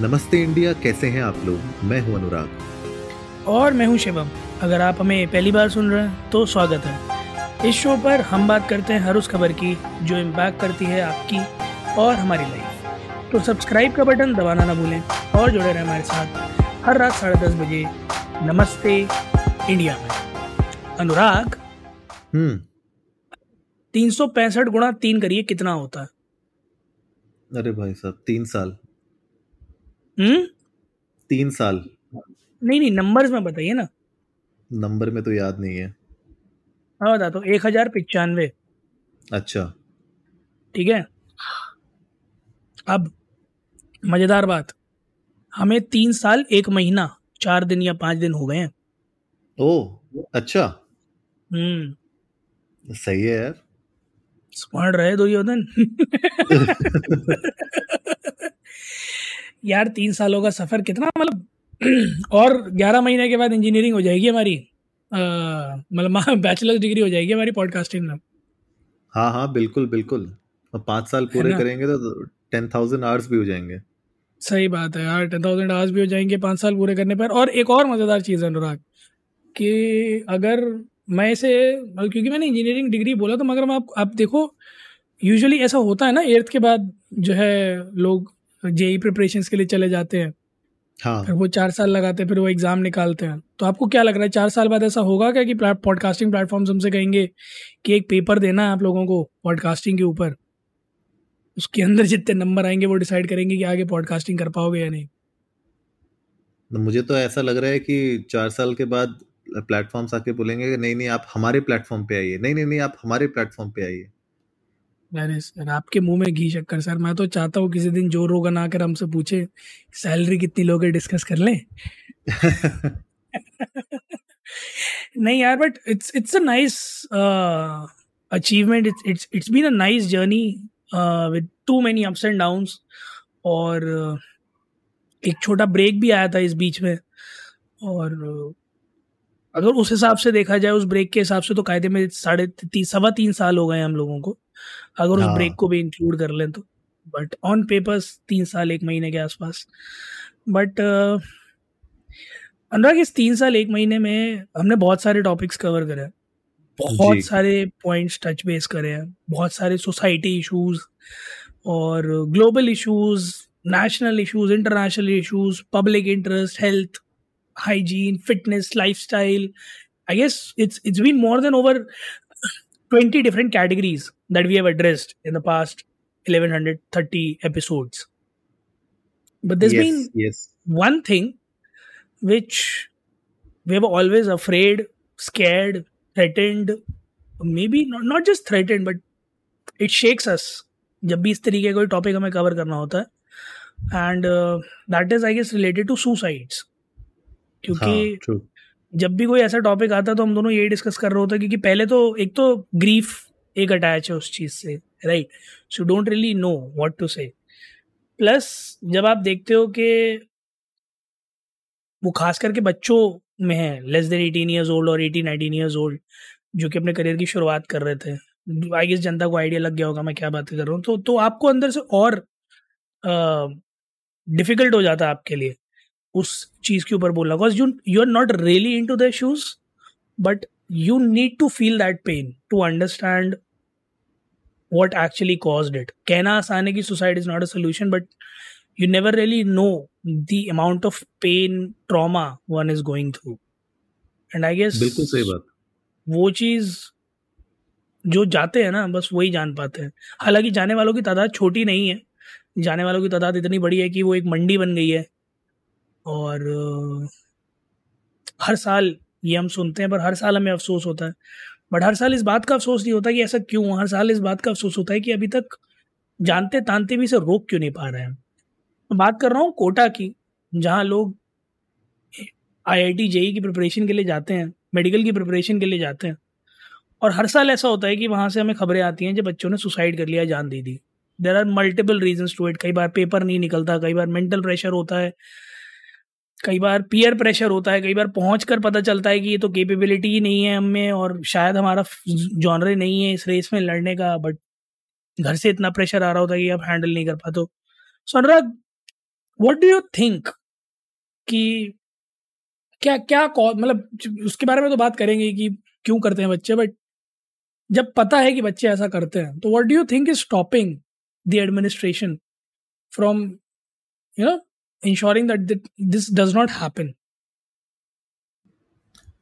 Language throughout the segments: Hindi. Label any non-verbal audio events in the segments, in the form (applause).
नमस्ते इंडिया कैसे हैं आप लोग? मैं हूँ अनुराग। और मैं हूँ शिवम अगर आप हमें पहली बार सुन रहे हैं तो स्वागत है। इस शो पर हम बात करते हैं हर उस खबर की जो इम्पैक्ट करती है आपकी और हमारी लाइफ तो सब्सक्राइब का बटन दबाना ना भूलें और जुड़े रहें हमारे साथ हर रात साढ़े दस बजे नमस्ते इंडिया में। अनुराग? हम्म। तीन सौ पैंसठ गुणा तीन करिए कितना होता? है अरे भाई साहब तीन साल। हम्म? तीन साल। नहीं नहीं नंबर्स में बताइए ना। नंबर में तो याद नहीं है। मैं बताता हूँ एक हज़ार पचानवे। अच्छा। ठीक है? अब मज़ेदार बात। हमें तीन साल एक महीना चार दिन या पाँच दिन हो गए हैं। ओ अच्छा। हम्म। सही है यार। स्मार्ट रहे दुर्योधन (laughs) (laughs) यार तीन सालों का सफ़र कितना मतलब (clears throat) और ग्यारह महीने के बाद इंजीनियरिंग हो जाएगी हमारी। मतलब बैचलर्स डिग्री हो जाएगी हमारी पॉडकास्टिंग में। हाँ हाँ बिल्कुल बिल्कुल। और पाँच साल पूरे करेंगे तो टेन थाउज़ेंड आवर्स भी हो जाएँगे। सही बात है यार टेन थाउज़ेंड आवर्स भी हो जाएँगे पाँच साल पूरे करने पर। और एक और मज़ेदार चीज़ है अनुराग कि अगर मैं इसे मतलब क्योंकि मैंने इंजीनियरिंग डिग्री बोला तो मगर मैं आप आप देखो यूजुअली ऐसा होता है ना एट्थ के बाद जो है लोग जेई प्रिपरेशन के लिए चले जाते हैं। हाँ। फिर वो चार साल लगाते हैं फिर वो एग्ज़ाम निकालते हैं। तो आपको क्या लग रहा है चार साल बाद ऐसा होगा क्या कि पॉडकास्टिंग प्लेटफॉर्म्स हमसे कहेंगे कि एक पेपर देना है आप लोगों को पॉडकास्टिंग के ऊपर? उसके अंदर जितने नंबर आएँगे वो डिसाइड करेंगे कि आगे पॉडकास्टिंग कर पाओगे या नहीं। मुझे तो ऐसा लग रहा है कि चार साल के बाद प्लेटफॉर्म्स आके बोलेंगे कि नहीं नहीं आप हमारे प्लेटफॉर्म पे आइए। नहीं नहीं नहीं आप हमारे प्लेटफॉर्म पे आइए। सर आपके मुँह में घी शक्कर सर मैं तो चाहता हूँ किसी दिन जो रोगन आकर हमसे पूछे सैलरी कितनी लोगे डिस्कस कर लें? (laughs) नहीं यार but it's it's a nice achievement it's it's it's been a nice journey with too many ups and downs और uh, एक छोटा ब्रेक भी आया था इस बीच में। और अगर उस हिसाब से देखा जाए उस ब्रेक के हिसाब से तो कायदे में साढ़े सवा तीन साल हो गए हम लोगों को। अगर उस हाँ। ब्रेक को भी इंक्लूड कर लें तो। बट ऑन पेपर्स तीन साल एक महीने के आसपास। बट अनुराग इस तीन साल एक महीने में हमने बहुत सारे टॉपिक्स कवर करे हैं। बहुत सारे पॉइंट्स टच बेस करे हैं। बहुत सारे सोसाइटी इश्यूज़ और global issues national issues international issues public interest health hygiene, fitness, lifestyle. I guess it's it's been more than over 20 different categories that we have addressed in the past 1130 episodes. But there's yes, been yes. one thing which we were always afraid, scared, threatened, maybe not, not just threatened, but it shakes us जब भी इस तरीके का कोई टॉपिक हमें कवर करना होता है and that is I guess related to suicides क्योंकि हाँ जब भी कोई ऐसा टॉपिक आता है तो हम दोनों यही डिस्कस कर रहे होते हैं क्योंकि पहले तो एक तो ग्रीफ एक अटैच है उस चीज़ से right so don't really know what to say plus जब आप देखते हो कि वो खास करके बच्चों में है less than eighteen years old और एटीन नाइनटीन ईयर्स ओल्ड जो कि अपने करियर की शुरुआत कर रहे थे आई गेस जनता को आइडिया लग गया होगा मैं क्या बातें कर रहा हूँ। तो तो आपको अंदर से और डिफ़िकल्ट हो जाता है आपके लिए उस चीज़ के ऊपर बोलना। Because you you are not really into the issues but you need to feel that pain to understand what actually caused it कहना आसान है कि suicide is not a solution but you never really know the amount of pain trauma one is going through and I guess बिल्कुल सही बात। वो चीज़ जो जाते हैं ना बस वही जान पाते हैं। हालाँकि जाने वालों की तादाद छोटी नहीं है। जाने वालों की तादाद इतनी बड़ी है कि वो एक मंडी बन गई है। और हर साल ये हम सुनते हैं पर हर साल हमें अफसोस होता है। बट हर साल इस बात का अफसोस नहीं होता कि ऐसा क्यों हर साल इस बात का अफसोस होता है कि अभी तक जानते तानते भी इसे रोक क्यों नहीं पा रहे हैं। मैं बात कर रहा हूँ कोटा की, जहाँ लोग आई आई टी जेई की प्रिपरेशन के लिए जाते हैं मेडिकल की प्रिपरेशन के लिए जाते हैं। और हर साल ऐसा होता है कि वहाँ से हमें खबरें आती हैं, जब बच्चों ने सुसाइड कर लिया, जान दे दी there are multiple reasons to it कई बार पेपर नहीं निकलता, कई बार मेंटल प्रेशर होता है। कई बार पीयर प्रेशर होता है, कई बार पहुँच कर पता चलता है कि ये तो कैपेबिलिटी ही नहीं है हम में और शायद हमारा जॉनरे नहीं है इस रेस में लड़ने का बट घर से इतना प्रेशर आ रहा होता है कि आप हैंडल नहीं कर पाते so Anurag what do you think कि क्या क्या मतलब उसके बारे में तो बात करेंगे कि क्यों करते हैं बच्चे बट जब पता है कि बच्चे ऐसा करते हैं तो what do you think is stopping the administration from you know ensuring that this does not happen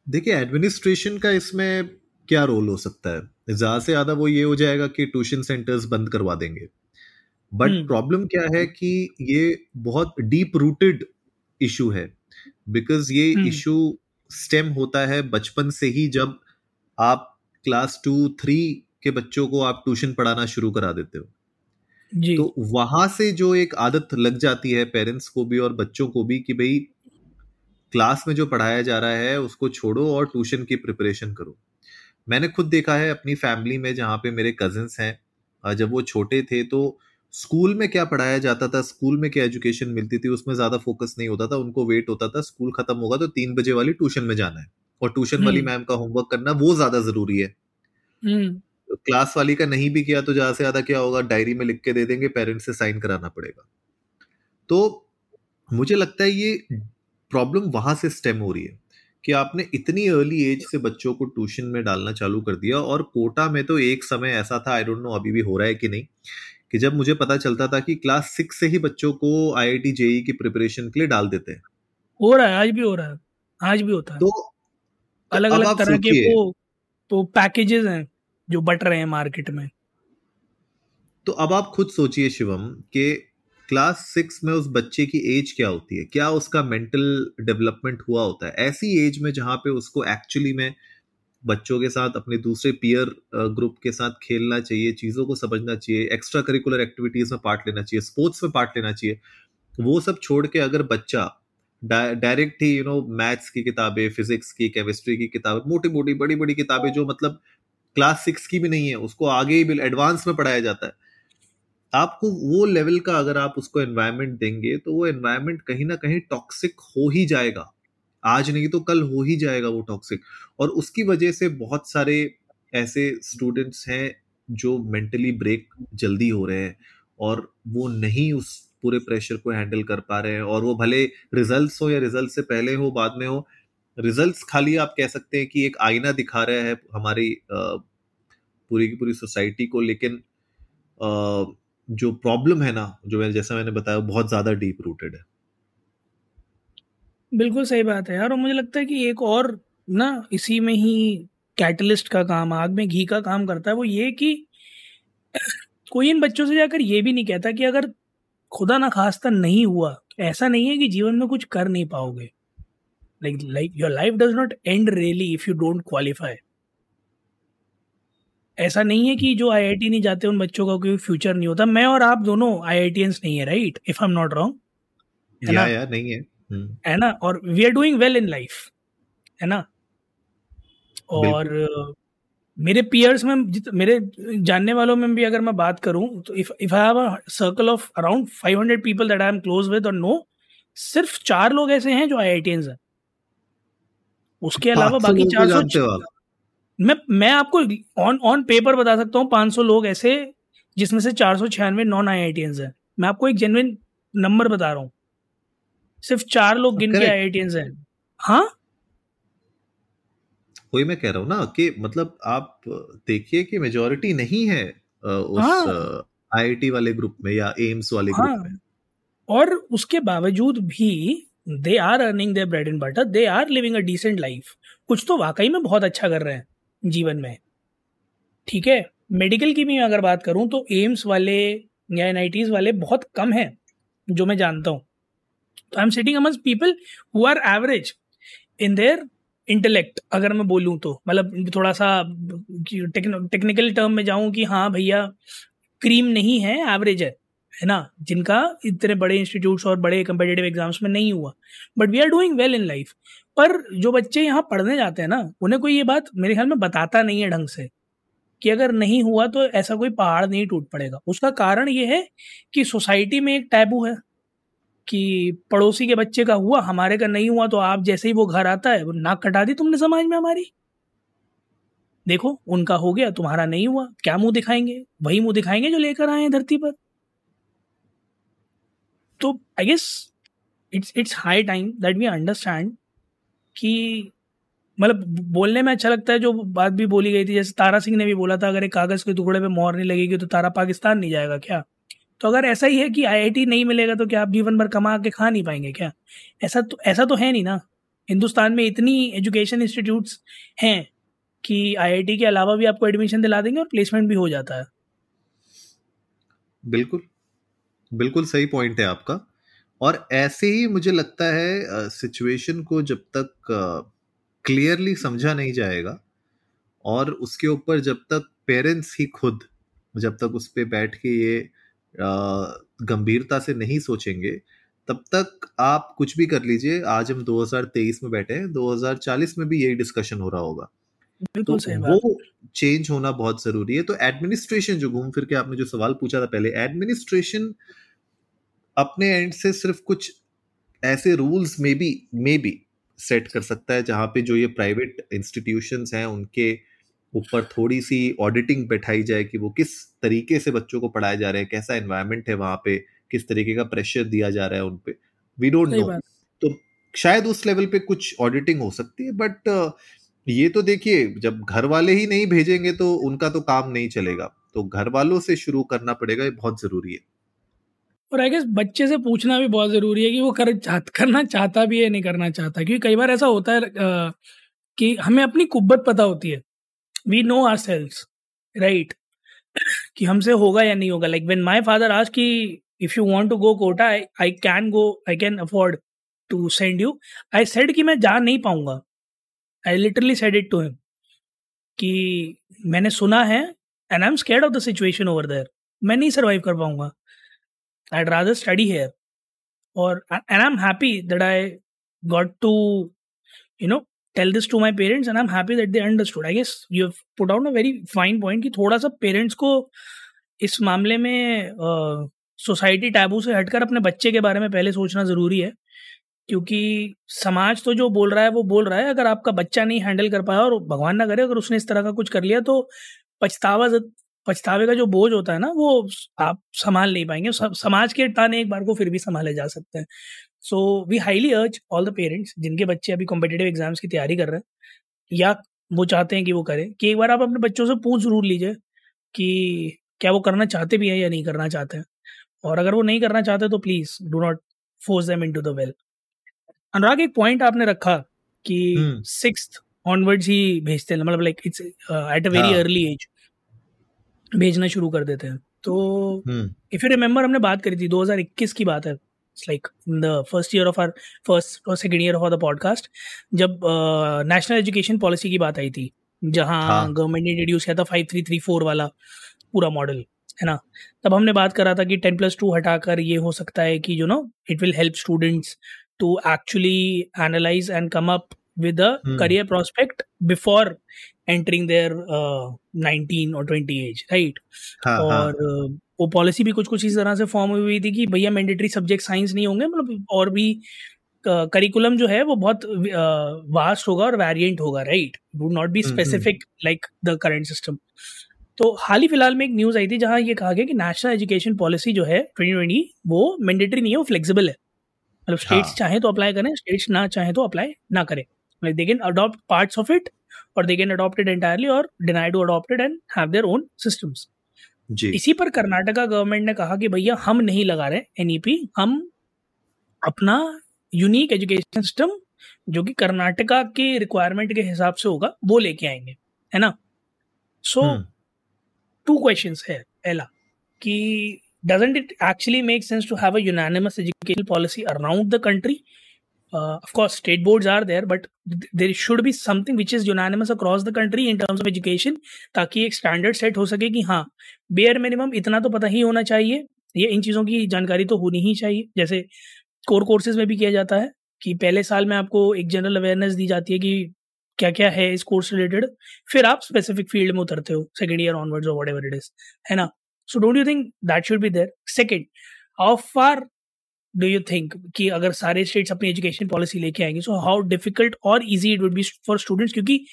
देखिए एडमिनिस्ट्रेशन का इसमें क्या रोल हो सकता है ज़्यादा से ज़्यादा वो ये हो जाएगा कि ट्यूशन सेंटर्स बंद करवा देंगे बट प्रॉब्लम हम्म। क्या है कि ये बहुत डीप रूटेड इशू है बिकॉज़ ये इशू हम्म। स्टेम होता है बचपन से ही जब आप क्लास टू थ्री के बच्चों को आप ट्यूशन पढ़ाना शुरू करा देते हो. तो वहाँ से जो एक आदत लग जाती है पेरेंट्स को भी और बच्चों को भी कि भाई क्लास में जो पढ़ाया जा रहा है उसको छोड़ो और ट्यूशन की प्रिपरेशन करो। मैंने खुद देखा है अपनी फैमिली में जहाँ पे मेरे कजिन्स हैं जब वो छोटे थे तो स्कूल में क्या पढ़ाया जाता था स्कूल में क्या एजुकेशन मिलती थी उसमें ज़्यादा फोकस नहीं होता था उनको वेट होता था स्कूल खत्म होगा तो तीन बजे वाली ट्यूशन में जाना है। और ट्यूशन वाली मैम हम्म। का होमवर्क करना वो ज़्यादा ज़रूरी है। क्लास। वाली का नहीं भी किया तो ज़्यादा से ज़्यादा क्या होगा? डायरी में लिख के दे देंगे पेरेंट्स से साइन कराना पड़ेगा। तो मुझे लगता है ये प्रॉब्लम वहाँ से स्टेम हो रही है कि आपने इतनी अर्ली एज से बच्चों को ट्यूशन में डालना चालू कर दिया और कोटा में तो एक समय ऐसा था आई डोंट नो अभी भी हो रहा है कि नहीं कि जब मुझे पता चलता था कि क्लास सिक्स से ही बच्चों को आई आई टी जेई की प्रिपरेशन के लिए डाल देते हैं। हो रहा है आज भी हो रहा है आज भी होता है। तो अलग अलग तरह के वो तो पैकेजेस हैं। जो बट रहे हैं मार्केट में। तो अब आप खुद सोचिए शिवम कि क्लास सिक्स में उस बच्चे की एज क्या होती है? क्या उसका मेंटल डेवलपमेंट हुआ होता है? ऐसी एज में जहाँ पे उसको एक्चुअली में बच्चों के साथ, अपने दूसरे पीयर ग्रुप के साथ खेलना चाहिए, चीज़ों को समझना चाहिए एक्स्ट्रा करिकुलर एक्टिविटीज़ में पार्ट लेना चाहिए स्पोर्ट्स में पार्ट लेना चाहिए, वो सब छोड़ के अगर बच्चा डायरेक्ट ही यू नो मैथ्स की किताबें फिजिक्स की केमिस्ट्री की किताबें मोटी मोटी बड़ी बड़ी किताबें, जो मतलब क्लास सिक्स की भी नहीं है, उसको आगे ही एडवांस में पढ़ाया जाता है। आपको वो लेवल का अगर आप उसको एनवायरमेंट देंगे तो वो एनवायरमेंट कहीं ना कहीं टॉक्सिक हो ही जाएगा। आज नहीं तो कल हो ही जाएगा वो टॉक्सिक और उसकी वजह से बहुत सारे ऐसे स्टूडेंट्स हैं जो मेंटली ब्रेक जल्दी हो रहे हैं और वो नहीं उस पूरे प्रेशर को हैंडल कर पा रहे हैं। और वो भले रिजल्ट्स हो या रिज़ल्ट से पहले हो, बाद में हो रिजल्ट्स खाली आप कह सकते हैं कि एक आईना दिखा रहा है हमारी पूरी की पूरी सोसाइटी को, लेकिन जो प्रॉब्लम है ना, जो मैं, जैसा मैंने बताया बहुत ज़्यादा डीप रूटेड है। बिल्कुल सही बात है यार, और मुझे लगता है कि एक और ना, इसी में ही कैटलिस्ट का काम, आग में घी का काम करता है, वो ये कि (coughs) कोई इन बच्चों से जाकर ये भी नहीं कहता कि अगर खुदा ना खास्ता नहीं हुआ तो ऐसा नहीं है कि जीवन में कुछ कर नहीं पाओगे। Like like your life does not end really if you don't qualify ऐसा नहीं है कि जो आईआईटी नहीं जाते उन बच्चों का कोई फ्यूचर नहीं होता। मैं और आप दोनों आईआईटीएंस नहीं है right if I am not wrong ना? या नहीं है। है ना? और we are doing well in life है ना? और मेरे पियर्स में मेरे जानने वालों में भी अगर मैं बात करूँ तो if if I have a circle of around 500 people that I am close with और नो सिर्फ़ चार लोग ऐसे हैं जो आईआईटीएंस हैं। उसके अलावा बाकी चार सौ मैं मैं आपको ऑन ऑन पेपर बता सकता हूँ 500 लोग ऐसे जिसमें से चार सौ छियानवे नॉन आई आई हैं। मैं आपको एक जेनविन नंबर बता रहा हूँ। सिर्फ़ चार लोग गिन के आई हैं। हाँ? वही मैं कह रहा हूँ ना कि मतलब आप देखिए कि मेजोरिटी नहीं है उस हाँ, आईआईटी वाले ग्रुप में या एम्स वाले हाँ, ग्रुप में। और उसके बावजूद भी they are earning their bread and butter they are living a decent life कुछ तो वाकई में बहुत अच्छा कर रहे हैं जीवन में। ठीक है? मेडिकल की भी अगर बात करूँ तो एम्स वाले या एन वाले बहुत कम हैं, जो मैं जानता हूँ। तो I am sitting among people who are average in their intellect अगर मैं बोलूँ तो। मतलब थोड़ा सा टेक्निकल टर्म में जाऊँ कि हाँ भैया क्रीम नहीं है एवरेज है। है ना, जिनका इतने बड़े इंस्टीट्यूट्स और बड़े कंपेटेटिव एग्ज़ाम्स में नहीं हुआ। But we are doing well in life पर जो बच्चे यहाँ पढ़ने जाते हैं ना, उन्हें कोई ये बात मेरे ख्याल में बताता नहीं है ढंग से कि अगर नहीं हुआ तो ऐसा कोई पहाड़ नहीं टूट पड़ेगा। उसका कारण ये है कि सोसाइटी में एक टैबू है कि पड़ोसी के बच्चे का हुआ, हमारे का नहीं हुआ तो आप जैसे ही वो घर आता है वो नाक कटा दी तुमने समाज में हमारी। देखो, उनका हो गया, तुम्हारा नहीं हुआ, क्या मुँह दिखाएँगे? वही मुँह दिखाएँगे जो लेकर आए हैं धरती पर। तो I guess it's it's high time that we understand कि मतलब बोलने में अच्छा लगता है जो बात भी बोली गई थी, जैसे तारा सिंह ने भी बोला था, अगर एक कागज़ के टुकड़े पे मोहर नहीं लगेगी तो तारा पाकिस्तान नहीं जाएगा क्या? तो अगर ऐसा ही है कि आईआईटी नहीं मिलेगा तो क्या आप जीवन भर कमा के खा नहीं पाएँगे क्या? ऐसा तो ऐसा तो है नहीं ना? हिंदुस्तान में इतनी एजुकेशन इंस्टीट्यूट्स हैं कि आईआईटी के अलावा भी आपको एडमिशन दिला देंगे और प्लेसमेंट भी हो जाता है। बिल्कुल। बिल्कुल सही पॉइंट है आपका। और ऐसे ही मुझे लगता है सिचुएशन को जब तक क्लियरली समझा नहीं जाएगा और उसके ऊपर जब तक पेरेंट्स ही खुद जब तक उस पर बैठ के ये गंभीरता से नहीं सोचेंगे, तब तक आप कुछ भी कर लीजिए। आज हम 2023 में बैठे हैं 2040 में भी यही डिस्कशन हो रहा होगा। तो वो चेंज होना बहुत ज़रूरी है। तो एडमिनिस्ट्रेशन जो घूम फिर के आपने जो सवाल पूछा था पहले एडमिनिस्ट्रेशन अपने एंड से सिर्फ़ कुछ ऐसे रूल्स में भी मे बी सेट कर सकता है जहाँ पे जो ये प्राइवेट इंस्टीट्यूशंस हैं उनके ऊपर थोड़ी सी ऑडिटिंग बैठाई जाए कि वो किस तरीके से बच्चों को पढ़ाया जा रहा है कैसा एनवायरनमेंट है वहाँ पे किस तरीके का प्रेशर दिया जा रहा है उन पे। वी डोंट नो तो शायद उस लेवल पे कुछ ऑडिटिंग हो सकती है बट ये तो देखिए जब घर वाले ही नहीं भेजेंगे तो उनका तो काम नहीं चलेगा। तो घर वालों से शुरू करना पड़ेगा ये बहुत ज़रूरी है। और आई गेस बच्चे से पूछना भी बहुत ज़रूरी है कि वो कर करना चाहता भी है नहीं करना चाहता। क्योंकि कई बार ऐसा होता है आ, कि हमें अपनी कुब्बत पता होती है। We know ourselves right कि हमसे होगा या नहीं होगा। लाइक वेन माई फादर आज कि if you want to go Kota I can go I can afford to send you I said कि मैं जा नहीं पाऊँगा। I literally said it to him कि मैंने सुना है and I am scared of the situation over there मैं नहीं सर्वाइव कर पाऊँगा। I'd rather study here और and I am happy that I got to you know tell this to my parents and I am happy that they understood I guess you put out a very fine point कि थोड़ा सा पेरेंट्स को इस मामले में सोसाइटी uh, टैबू से हटकर अपने बच्चे के बारे में पहले सोचना ज़रूरी है। क्योंकि समाज तो जो बोल रहा है, वो बोल रहा है, अगर आपका बच्चा नहीं हैंडल कर पाया और भगवान ना करे, अगर उसने इस तरह का कुछ कर लिया तो पछतावा पछतावे का जो बोझ होता है ना, वो आप संभाल नहीं पाएँगे। समाज के ताने एक बार को फिर भी संभाले जा सकते हैं। So we highly urge all the parents जिनके बच्चे अभी कॉम्पिटेटिव एग्ज़ाम्स की तैयारी कर रहे हैं, या वो चाहते हैं कि वो करें, कि एक बार आप अपने बच्चों से पूछ ज़रूर लीजिए, कि क्या वो करना चाहते भी हैं या नहीं करना चाहते हैं। और अगर वो नहीं करना चाहते तो please do not force them into the well Anurag एक पॉइंट आपने रखा कि सिक्स ऑनवर्ड्स ही भेजते हैं। मतलब like it's at a very early age भेजना शुरू कर देते हैं। तो इफ़ यू रिमेम्बर हमने बात करी थी 2021 की बात है। It's like in the first year of our first और second year of our the podcast जब नेशनल एजुकेशन पॉलिसी की बात आई थी जहाँ गवर्नमेंट ने इंट्रोड्यूस किया था फाइव थ्री थ्री फोर वाला पूरा मॉडल है ना? तब हमने बात करा था कि टेन प्लस टू हटाकर ये हो सकता है कि जो no it will help students to actually analyse and come up with a hmm. career prospect before entering their uh, 19 और 20 एज राइट हाँ, और हाँ. वो पॉलिसी भी कुछ कुछ इस तरह से फॉर्म हुई हुई थी कि भैया मैंडेटरी सब्जेक्ट साइंस नहीं होंगे मतलब और भी करिकुलम जो है वो बहुत वास्ट होगा और वेरिएंट होगा right would not be specific like the current system तो हाल ही फ़िलहाल में एक न्यूज़ आई थी जहाँ ये कहा गया कि नेशनल एजुकेशन पॉलिसी जो है 2020 वो मैंडेटरी नहीं है वो फ्लेक्सिबल है। मतलब स्टेट्स हाँ. चाहें तो अप्लाई करें स्टेट्स ना चाहें तो अप्लाई ना करें। Can adopt parts of it or they can adopt it entirely or deny to adopt it and have their own systems जी। इसी पर कर्नाटका गवर्नमेंट ने कहा कि भैया हम नहीं लगा रहे एनईपी e हम अपना यूनिक एजुकेशन सिस्टम जो कि कर्नाटका के रिक्वायरमेंट के हिसाब से होगा वो लेके आएँगे। है ना? सो टू क्वेश्चन है पहला कि doesn't it actually make sense to have a unanimous education policy around the country uh, of course state boards are there but th- there should be something which is unanimous across the country in terms of education ताकि एक स्टैंडर्ड सेट हो सके कि हाँ बेयर मिनिमम इतना तो पता ही होना चाहिए ये इन चीज़ों की जानकारी तो होनी ही चाहिए जैसे कोर कोर्सेज में भी किया जाता है कि पहले साल में आपको एक जनरल अवेयरनेस दी जाती है कि क्या क्या है इस कोर्स रिलेटेड फिर आप स्पेसिफिक फ़ील्ड में उतरते हो सेकेंड ईयर ऑनवर्ड्स और वट इट इज़ है ना so don't you think that should be there second how far do you think कि अगर सारे स्टेट्स अपनी एजुकेशन पॉलिसी लेके आएँगे सो हाउ डिफ़िकल्ट और easy it would be for students क्योंकि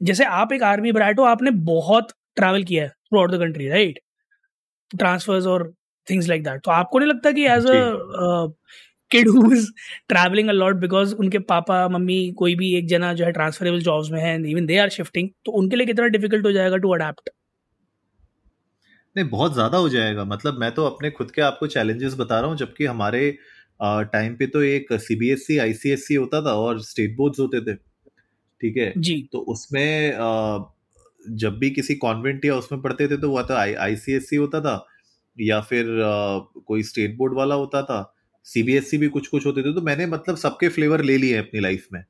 जैसे आप एक आर्मी ब्राइट हो आपने बहुत ट्रैवल किया है throughout the country right transfers और थिंग्स लाइक दैट तो आपको नहीं लगता कि as a kid who is travelling a lot because उनके पापा मम्मी कोई भी एक जना जो है ट्रांसफरेबल जॉब्स में है इवन दे आर शिफ्टिंग तो उनके लिए कितना डिफ़िकल्ट हो जाएगा टू अडेप्ट नहीं बहुत ज़्यादा हो जाएगा। मतलब मैं तो अपने खुद के आपको चैलेंजेस बता रहा हूँ जबकि हमारे टाइम पे तो एक सीबीएसई आईसीएसई होता था और स्टेट बोर्ड्स होते थे ठीक है? जी। तो उसमें जब भी किसी कॉन्वेंट या उसमें पढ़ते थे तो वह तो आईसीएससी होता था या फिर कोई स्टेट बोर्ड वाला होता था सीबीएसई भी कुछ कुछ होते थे तो मैंने मतलब सबके फ्लेवर ले लिए अपनी लाइफ में।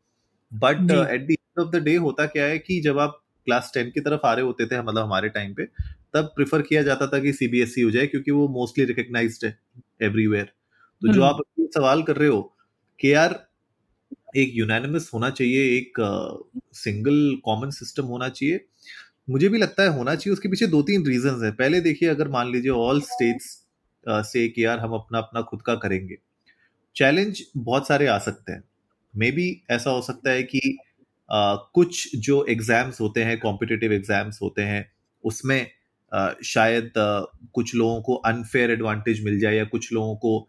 But at the end of the day होता क्या है कि जब आप क्लास टेन की तरफ़ आ रहे होते थे मतलब हमारे टाइम पे तब प्रिफर किया जाता था कि सीबीएसई हो जाए क्योंकि वो मोस्टली रिकग्नाइज्ड है एवरीवेयर तो जो हम्म। आप सवाल कर रहे हो कि यार एक यूनानिमस होना चाहिए एक सिंगल कॉमन सिस्टम होना चाहिए मुझे भी लगता है होना चाहिए उसके पीछे दो तीन रीजन है। पहले देखिए अगर मान लीजिए ऑल स्टेट्स से कि यार हम अपना अपना खुद का करेंगे चैलेंज बहुत सारे आ सकते हैं। मे बी ऐसा हो सकता है कि कुछ जो एग्ज़ाम्स होते हैं कॉम्पिटेटिव एग्ज़ाम्स होते हैं उसमें शायद कुछ लोगों को अनफेयर एडवांटेज मिल जाए या कुछ लोगों को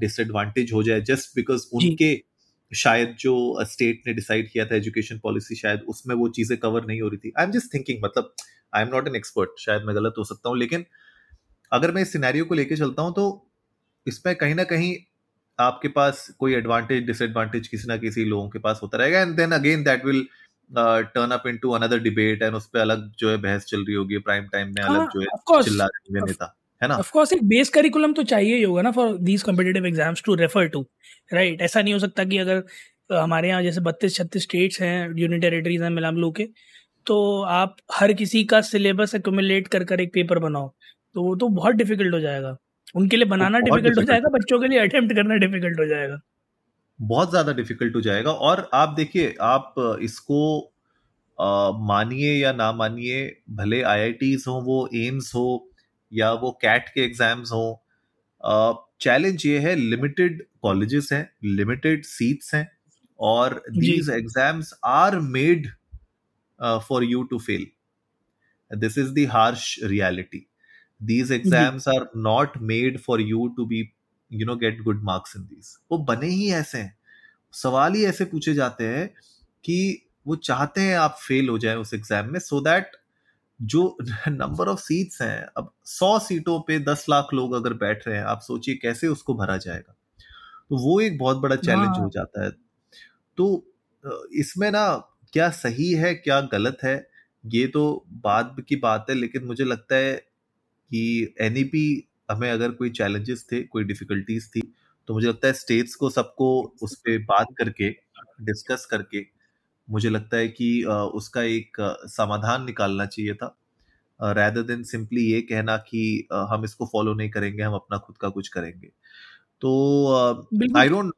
डिसएडवांटेज हो जाए जस्ट बिकॉज़ उनके शायद जो स्टेट ने डिसाइड किया था एजुकेशन पॉलिसी शायद उसमें वो चीज़ें कवर नहीं हो रही थी। आई एम जस्ट थिंकिंग मतलब I am not an expert शायद मैं गलत हो सकता हूँ लेकिन अगर मैं इस सिनेरियो को लेके चलता हूँ तो इसमें कहीं ना कहीं आपके पास कोई एडवांटेज डिसएडवांटेज किसी ना किसी लोगों के पास होता रहेगा and then again that will turn up into another debate and उस पर अलग जो है बहस चल रही होगी प्राइम टाइम में अलग हाँ, जो है चिल्ला रहे नेता है ना? ऑफ़ कोर्स एक बेस करिकुलम तो चाहिए ही होगा ना for these competitive exams to refer to right ऐसा नहीं हो सकता कि अगर हमारे यहाँ जैसे बत्तीस छत्तीस स्टेट्स हैं यूनियन टेरेटरीज हैं मिलाम लो के तो आप हर किसी का सिलेबस एक्यूमुलेट कर कर एक पेपर बनाओ तो वो तो बहुत डिफ़िकल्ट हो जाएगा। उनके लिए बनाना डिफ़िकल्ट हो जाएगा बच्चों के लिए अटेम्प्ट करना डिफ़िकल्ट हो जाएगा। बहुत ज़्यादा डिफ़िकल्ट हो जाएगा। और आप देखिए आप इसको मानिए या ना मानिए भले आई हो वो एम्स हो या वो कैट के एग्ज़ाम्स हो चैलेंज ये है लिमिटेड कॉलेजेस हैं लिमिटेड सीट्स हैं और these exams are made for you to fail this is the harsh reality these exams are not made for you to be you know get good marks in these. वो बने ही ऐसे हैं। सवाल ही ऐसे पूछे जाते हैं कि वो चाहते हैं आप फेल हो जाए उस एग्ज़ाम में सो so दैट जो नंबर ऑफ़ सीट्स हैं अब सौ सीटों पे दस लाख लोग अगर बैठ रहे हैं आप सोचिए कैसे उसको भरा जाएगा। तो वो एक बहुत बड़ा चैलेंज हो हाँ। जाता है। तो इसमें ना क्या सही है क्या गलत है ये तो बाद की बात है लेकिन मुझे लगता है कि एन हमें अगर कोई चैलेंजेस थे कोई डिफिकल्टीज थी तो मुझे लगता है स्टेट्स को सबको उस पर बात करके डिस्कस करके मुझे लगता है कि उसका एक समाधान निकालना चाहिए था। रैदर देन सिंपली ये कहना कि हम इसको फॉलो नहीं करेंगे हम अपना खुद का कुछ करेंगे। तो आई डोंट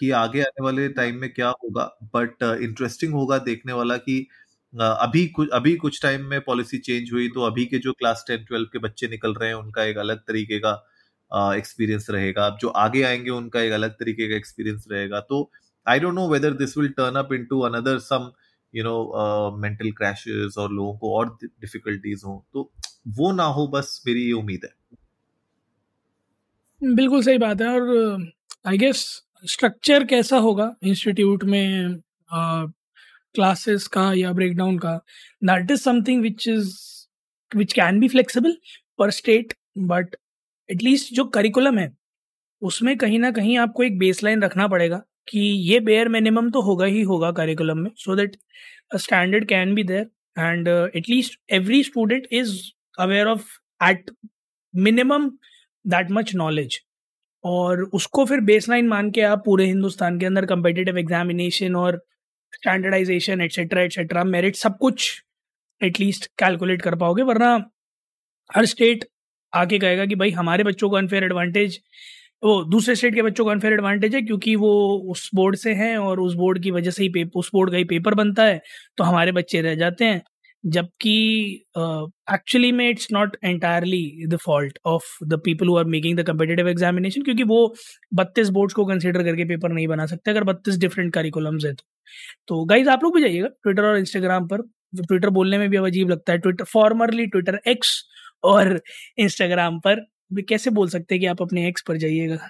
कि आगे आने वाले टाइम में क्या होगा बट इंटरेस्टिंग होगा देखने वाला कि अभी कुछ अभी कुछ टाइम में पॉलिसी चेंज हुई तो अभी के जो क्लास टेन ट्वेल्व के बच्चे निकल रहे हैं, उनका एक अलग तरीके का एक्सपीरियंस रहेगा। अब जो आगे आएँगे, उनका एक अलग तरीके का एक्सपीरियंस रहेगा। तो I don't know whether this will turn up into another some you know mental crashes और लोगों को और डिफिकल्टीज हो। तो वो ना हो, बस मेरी ये उम्मीद है। बिल्कुल सही बात है और आई गेस स्ट्रक्चर कैसा होगा इंस्टीट्यूट में क्लासेस का या ब्रेकडाउन का that is something which is which can be flexible per state but at least जो करिकुलम है, उसमें कहीं ना कहीं आपको एक बेसलाइन रखना पड़ेगा कि ये बेयर मिनिमम तो होगा ही होगा करिकुलम में so that standard can be there and at least every student is aware of at minimum that much knowledge और उसको फिर बेसलाइन मान के आप पूरे हिंदुस्तान के अंदर कंपिटेटिव एग्जामिनेशन और स्टैंडर्डाइजेशन एटसेट्रा एटसेट्रा मेरिट सब कुछ एटलीस्ट कैलकुलेट कर पाओगे, वरना हर स्टेट आके कहेगा कि भाई हमारे बच्चों को अनफेयर एडवांटेज वो दूसरे स्टेट के बच्चों को अनफेयर एडवांटेज है क्योंकि वो उस बोर्ड से हैं और उस बोर्ड की वजह से ही उस बोर्ड का ही पेपर बनता है तो हमारे बच्चे रह जाते हैं। जबकि एक्चुअली में it's not entirely the fault of the people who are making the competitive examination क्योंकि वो बत्तीस बोर्ड्स को कंसिडर करके पेपर नहीं बना सकते, अगर बत्तीस डिफरेंट करिकुलम्स है तो। तो गाइज़ आप लोग भी जाइएगा ट्विटर और इंस्टाग्राम पर। ट्विटर बोलने में भी अब अजीब लगता है। ट्विटर फॉर्मरली ट्विटर एक्स और इंस्टाग्राम पर। भी कैसे बोल सकते हैं कि आप अपने एक्स पर जाइएगा?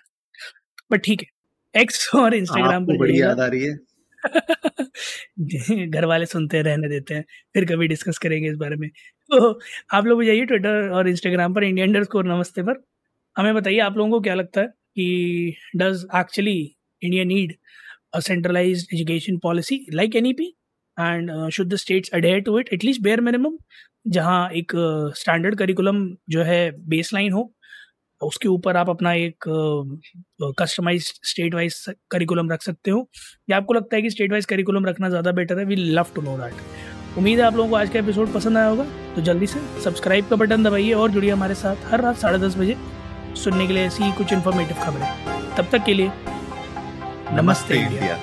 बट ठीक है एक्स और इंस्टाग्राम पर बड़ी याद आ रही है। (laughs) घर वाले सुनते हैं रहने देते हैं फिर कभी डिस्कस करेंगे इस बारे में। तो आप लोग भी जाइए ट्विटर और इंस्टाग्राम पर इंडिया अंडर स्कोर नमस्ते पर। हमें बताइए आप लोगों को क्या लगता है कि does actually India need education policy like N E P and should the states adhere to it at least bare minimum जहाँ एक स्टैंडर्ड uh, करिकुलम जो है बेस लाइन हो उसके ऊपर आप अपना एक कस्टमाइज स्टेट वाइज करिकुलम रख सकते हो। या आपको लगता है कि स्टेट वाइज करिकुलम रखना ज़्यादा बेटर है? We love to know that उम्मीद है आप लोगों को आज का एपिसोड पसंद आया होगा। तो जल्दी से सब्सक्राइब का बटन दबाइए और जुड़िए हमारे साथ हर रात साढ़े दस बजे सुनने के लिए ऐसी ही कुछ इन्फॉर्मेटिव खबरें। तब तक के लिए Namastê. Namastê.